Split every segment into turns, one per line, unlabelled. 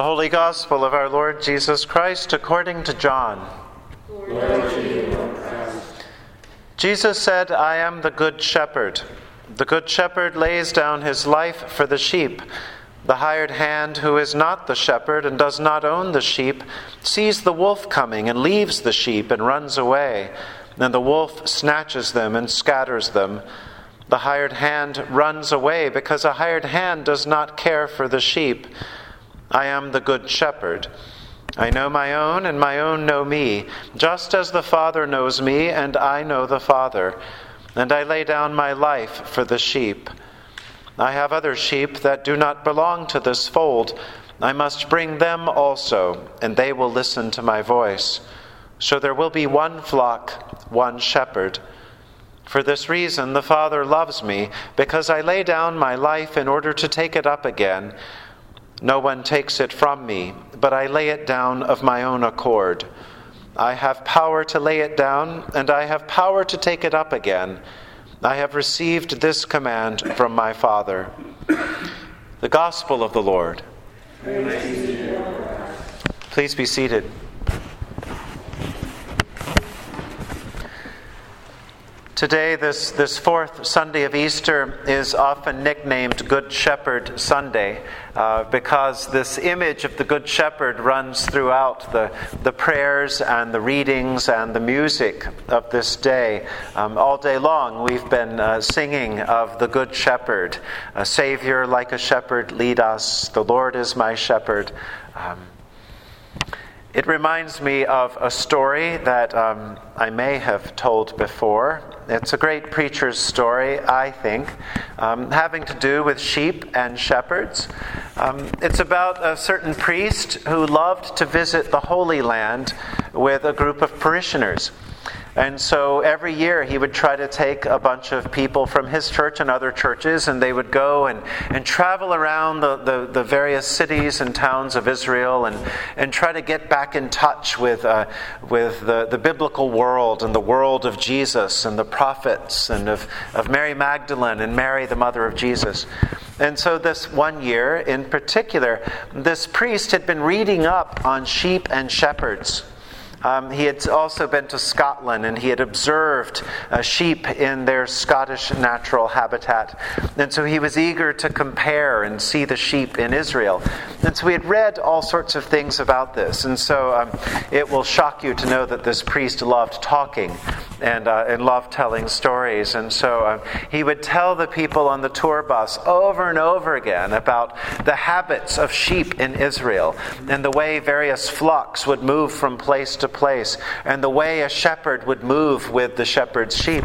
The Holy Gospel of our Lord Jesus Christ according to John. Jesus said, I am the good shepherd. The good shepherd lays down his life for the sheep. The hired hand, who is not the shepherd and does not own the sheep, sees the wolf coming and leaves the sheep and runs away. Then the wolf snatches them and scatters them. The hired hand runs away because a hired hand does not care for the sheep. I am the good shepherd. I know my own, and my own know me, just as the Father knows me, and I know the Father. And I lay down my life for the sheep. I have other sheep that do not belong to this fold. I must bring them also, and they will listen to my voice. So there will be one flock, one shepherd. For this reason, the Father loves me, because I lay down my life in order to take it up again. No one takes it from me, but I lay it down of my own accord. I have power to lay it down, and I have power to take it up again. I have received this command from my Father. The Gospel of the Lord. Please be seated. Today, this, this fourth Sunday of Easter is often nicknamed Good Shepherd Sunday uh, because this image of the Good Shepherd runs throughout the, the prayers and the readings and the music of this day. Um, all day long, we've been uh, singing of the Good Shepherd. A Savior like a shepherd, lead us. The Lord is my shepherd. Um, it reminds me of a story that um, I may have told before. It's a great preacher's story, I think, um, having to do with sheep and shepherds. Um, it's about a certain priest who loved to visit the Holy Land with a group of parishioners. And so every year he would try to take a bunch of people from his church and other churches, and they would go and, and travel around the, the, the various cities and towns of Israel and, and try to get back in touch with, uh, with the, the biblical world and the world of Jesus and the prophets and of, of Mary Magdalene and Mary, the mother of Jesus. And so, this one year in particular, this priest had been reading up on sheep and shepherds. Um, he had also been to Scotland and he had observed uh, sheep in their Scottish natural habitat. And so he was eager to compare and see the sheep in Israel. And so he had read all sorts of things about this. And so um, it will shock you to know that this priest loved talking and, uh, and loved telling stories. And so uh, he would tell the people on the tour bus over and over again about the habits of sheep in Israel and the way various flocks would move from place to place, and the way a shepherd would move with the shepherd's sheep.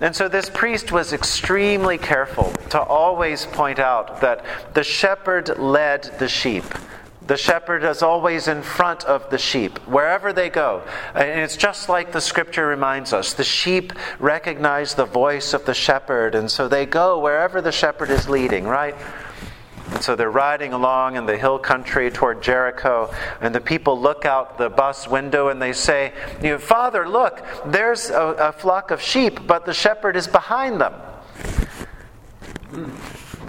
And so this priest was extremely careful to always point out that the shepherd led the sheep. The shepherd is always in front of the sheep, wherever they go. And it's just like the scripture reminds us the sheep recognize the voice of the shepherd, and so they go wherever the shepherd is leading, right? And so they're riding along in the hill country toward Jericho, and the people look out the bus window and they say, Father, look, there's a, a flock of sheep, but the shepherd is behind them.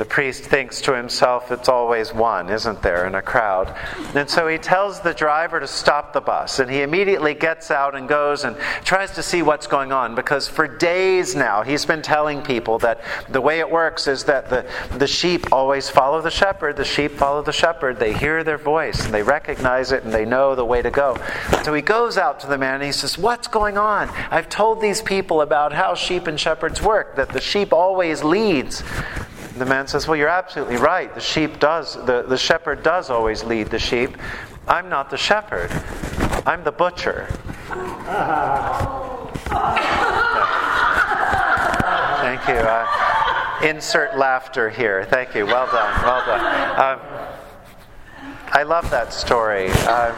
The priest thinks to himself, it's always one, isn't there, in a crowd? And so he tells the driver to stop the bus, and he immediately gets out and goes and tries to see what's going on because for days now he's been telling people that the way it works is that the, the sheep always follow the shepherd, the sheep follow the shepherd. They hear their voice and they recognize it and they know the way to go. So he goes out to the man and he says, What's going on? I've told these people about how sheep and shepherds work, that the sheep always leads. The man says, Well, you're absolutely right. The sheep does, the, the shepherd does always lead the sheep. I'm not the shepherd, I'm the butcher. Thank you. Uh, insert laughter here. Thank you. Well done. Well done. Um, I love that story. Uh,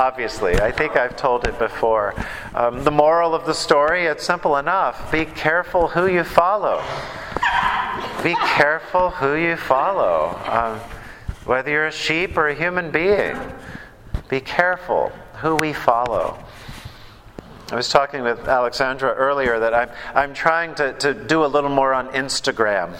obviously, I think I've told it before. Um, the moral of the story, it's simple enough. Be careful who you follow be careful who you follow. Um, whether you're a sheep or a human being, be careful who we follow. I was talking with Alexandra earlier that I'm, I'm trying to, to do a little more on Instagram.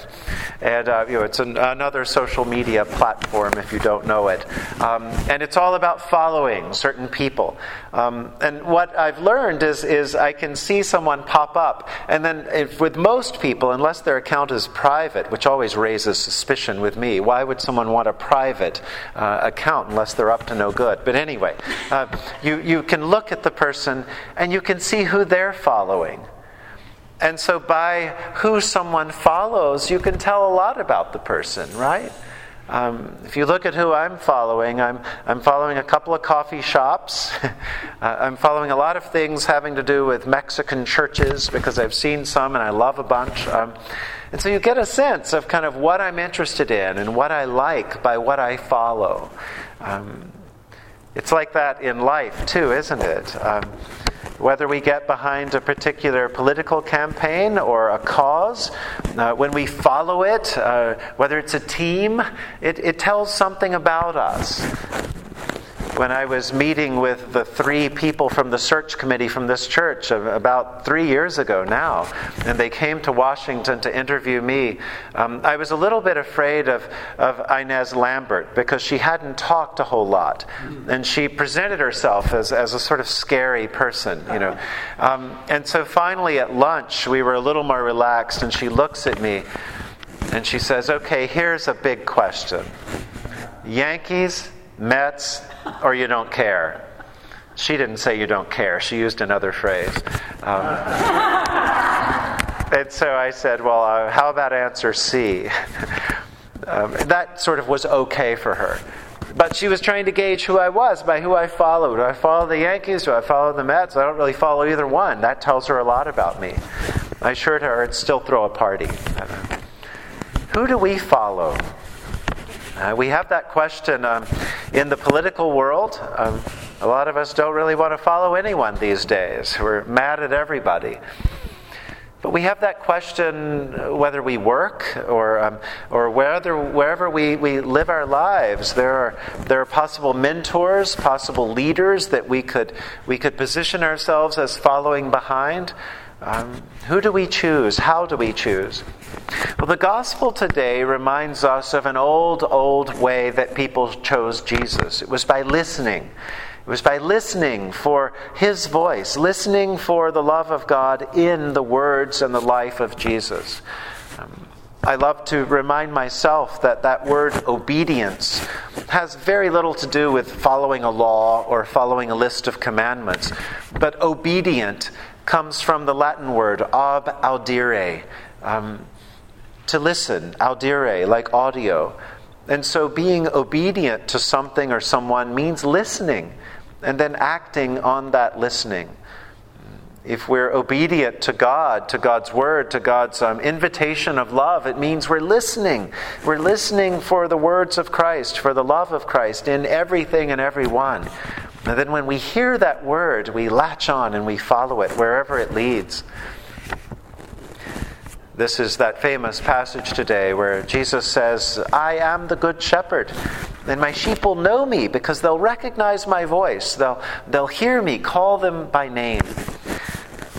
And uh, you know, it's an, another social media platform if you don't know it. Um, and it's all about following certain people. Um, and what I've learned is, is I can see someone pop up. And then if, with most people, unless their account is private, which always raises suspicion with me, why would someone want a private uh, account unless they're up to no good? But anyway, uh, you, you can look at the person and you can see who they're following. And so, by who someone follows, you can tell a lot about the person, right? Um, if you look at who I'm following, I'm, I'm following a couple of coffee shops. uh, I'm following a lot of things having to do with Mexican churches because I've seen some and I love a bunch. Um, and so you get a sense of kind of what I'm interested in and what I like by what I follow. Um, it's like that in life, too, isn't it? Whether we get behind a particular political campaign or a cause, uh, when we follow it, uh, whether it's a team, it, it tells something about us when I was meeting with the three people from the search committee from this church about three years ago now, and they came to Washington to interview me, um, I was a little bit afraid of, of Inez Lambert because she hadn't talked a whole lot. And she presented herself as, as a sort of scary person, you know. Um, and so finally at lunch, we were a little more relaxed, and she looks at me and she says, Okay, here's a big question Yankees, Mets, or you don't care. She didn't say you don't care, she used another phrase. Um, and so I said, Well, uh, how about answer C? um, that sort of was okay for her. But she was trying to gauge who I was by who I follow. Do I follow the Yankees? Do I follow the Mets? I don't really follow either one. That tells her a lot about me. I assured her I'd still throw a party. Who do we follow? Uh, we have that question um, in the political world. Um, a lot of us don't really want to follow anyone these days. We're mad at everybody. But we have that question whether we work or, um, or whether, wherever we, we live our lives. There are, there are possible mentors, possible leaders that we could, we could position ourselves as following behind. Um, who do we choose? How do we choose? Well, the gospel today reminds us of an old, old way that people chose Jesus. It was by listening. It was by listening for his voice, listening for the love of God in the words and the life of Jesus. Um, I love to remind myself that that word obedience has very little to do with following a law or following a list of commandments, but obedient comes from the Latin word ob audire, um, to listen, audire, like audio. And so being obedient to something or someone means listening and then acting on that listening. If we're obedient to God, to God's word, to God's um, invitation of love, it means we're listening. We're listening for the words of Christ, for the love of Christ in everything and everyone. And then when we hear that word, we latch on and we follow it wherever it leads. This is that famous passage today where Jesus says, I am the good shepherd, and my sheep will know me because they'll recognize my voice. They'll, they'll hear me call them by name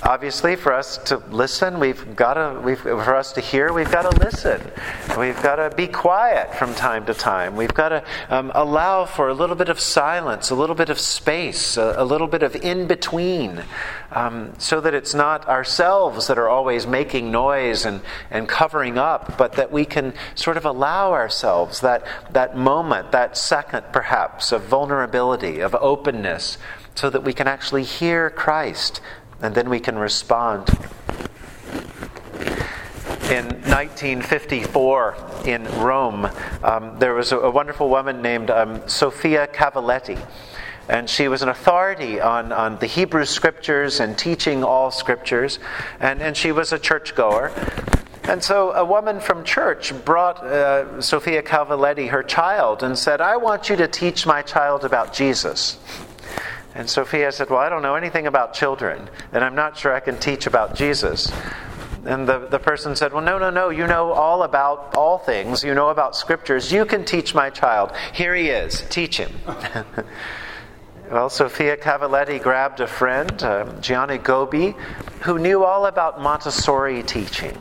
obviously, for us to listen, we've got to, we've, for us to hear, we've got to listen. We've got to be quiet from time to time. We've got to um, allow for a little bit of silence, a little bit of space, a, a little bit of in between, um, so that it's not ourselves that are always making noise and, and covering up, but that we can sort of allow ourselves that, that moment, that second perhaps, of vulnerability, of openness, so that we can actually hear Christ and then we can respond. In 1954 in Rome, um, there was a, a, wonderful woman named um, Sofia Cavalletti. And she was an authority on, on the Hebrew scriptures and teaching all scriptures. And, and she was a churchgoer. And so a woman from church brought uh, Sofia Cavalletti her child and said, I want you to teach my child about Jesus. And Sofia said, Well, I don't know anything about children, and I'm not sure I can teach about Jesus. And the, the person said, Well, no, no, no. You know all about all things. You know about scriptures. You can teach my child. Here he is. Teach him. Well, Sofia Cavalletti grabbed a friend, um, Gianna Gobbi, who knew all about Montessori teaching.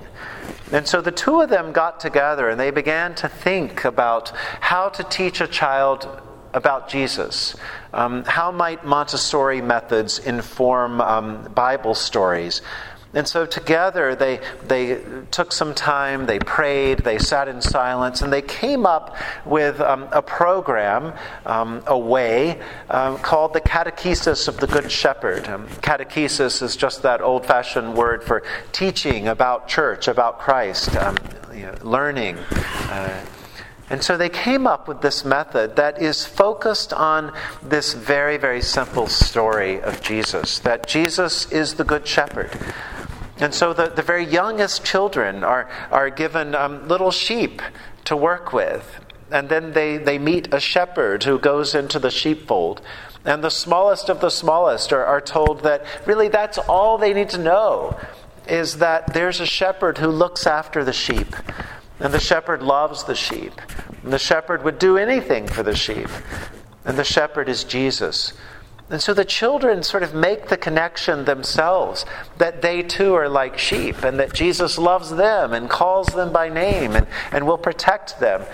And so the two of them got together and they began to think about how to teach a child about Jesus. Um, how might Montessori methods inform um, Bible stories? And so together they, they took some time, they prayed, they sat in silence, and they came up with um, a program, um, a way, um, called the Catechesis of the Good Shepherd. Um, catechesis is just that old fashioned word for teaching about church, about Christ, um, you know, learning. Uh, and so they came up with this method that is focused on this very, very simple story of Jesus that Jesus is the Good Shepherd. And so the, the very youngest children are, are given um, little sheep to work with. And then they, they meet a shepherd who goes into the sheepfold. And the smallest of the smallest are, are told that really that's all they need to know is that there's a shepherd who looks after the sheep. And the shepherd loves the sheep. And the shepherd would do anything for the sheep. And the shepherd is Jesus. And so the children sort of make the connection themselves that they too are like sheep and that Jesus loves them and calls them by name and, and will protect them.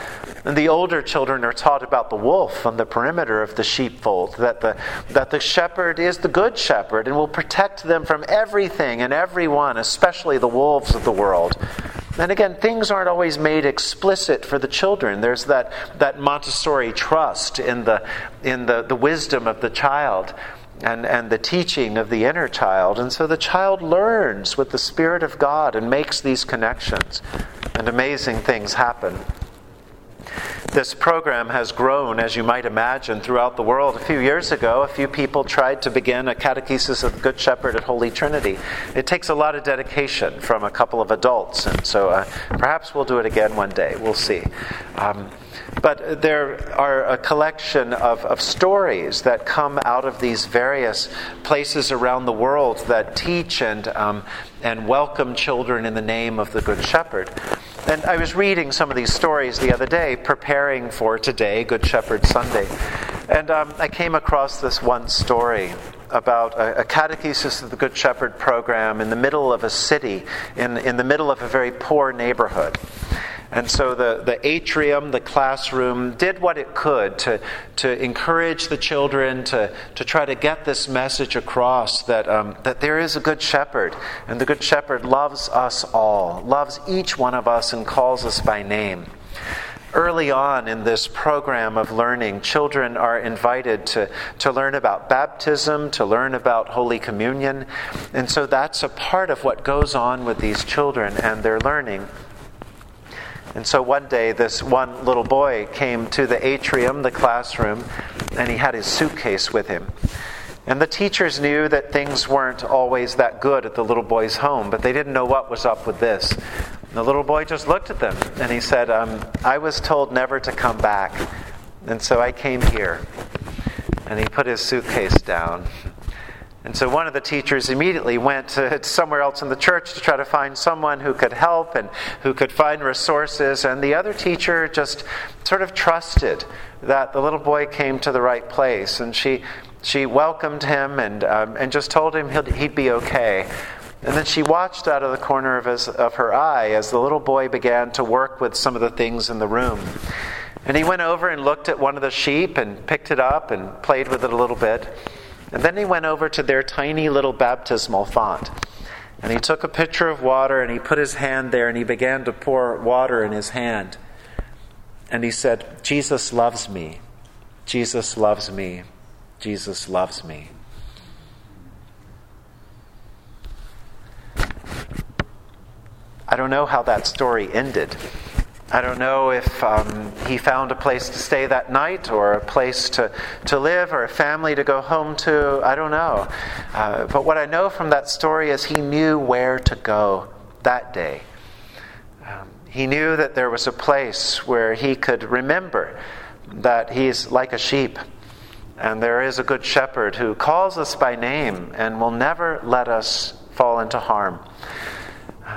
And the older children are taught about the wolf on the perimeter of the sheepfold, that the, that the shepherd is the good shepherd and will protect them from everything and everyone, especially the wolves of the world. And again, things aren't always made explicit for the children. There's that, that Montessori trust in, the, in the, the wisdom of the child and, and the teaching of the inner child. And so the child learns with the Spirit of God and makes these connections. And amazing things happen. This program has grown, as you might imagine, throughout the world. A few years ago, a few people tried to begin a catechesis of the Good Shepherd at Holy Trinity. It takes a lot of dedication from a couple of adults, and so uh, perhaps we'll do it again one day. We'll see. Um, but there are a collection of, of stories that come out of these various places around the world that teach and, um, and welcome children in the name of the Good Shepherd. And I was reading some of these stories the other day, preparing for today, Good Shepherd Sunday. And um, I came across this one story about a, a, catechesis of the Good Shepherd program in the middle of a city, in, in the middle of a very poor neighborhood. And so the, the atrium, the classroom, did what it could to, to encourage the children to, to try to get this message across that, um, that there is a good shepherd. And the good shepherd loves us all, loves each one of us, and calls us by name. Early on in this program of learning, children are invited to, to learn about baptism, to learn about Holy Communion. And so that's a part of what goes on with these children and their learning. And so one day, this one little boy came to the atrium, the classroom, and he had his suitcase with him. And the teachers knew that things weren't always that good at the little boy's home, but they didn't know what was up with this. And the little boy just looked at them and he said, um, I was told never to come back, and so I came here. And he put his suitcase down. And so one of the teachers immediately went to somewhere else in the church to try to find someone who could help and who could find resources. And the other teacher just sort of trusted that the little boy came to the right place. And she, she welcomed him and, um, and just told him he'd he'd be okay. And then she watched out of the corner of, his, of her eye as the little boy began to work with some of the things in the room. And he went over and looked at one of the sheep and picked it up and played with it a little bit. And then he went over to their tiny little baptismal font. And he took a pitcher of water and he put his hand there and he began to pour water in his hand. And he said, Jesus loves me. Jesus loves me. Jesus loves me. I don't know how that story ended. I don't know if um, he found a place to stay that night or a place to, to live or a family to go home to. I don't know. Uh, but what I know from that story is he knew where to go that day. Um, he knew that there was a place where he could remember that he's like a sheep. And there is a good shepherd who calls us by name and will never let us fall into harm.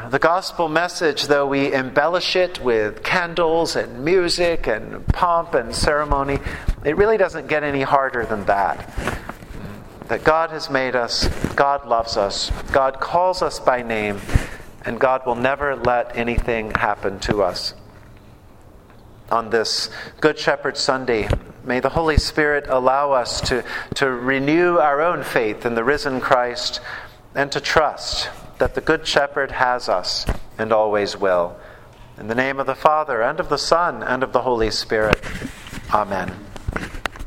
The gospel message, though we embellish it with candles and music and pomp and ceremony, it really doesn't get any harder than that. that God has made us, God loves us, God calls us by name, and God will never let anything happen to us. On this Good Shepherd Sunday, may the Holy Spirit allow us to, to renew our own faith in the risen Christ and to trust that the Good Shepherd has us and always will. In the name of the Father, and of the Son, and of the Holy Spirit. Amen.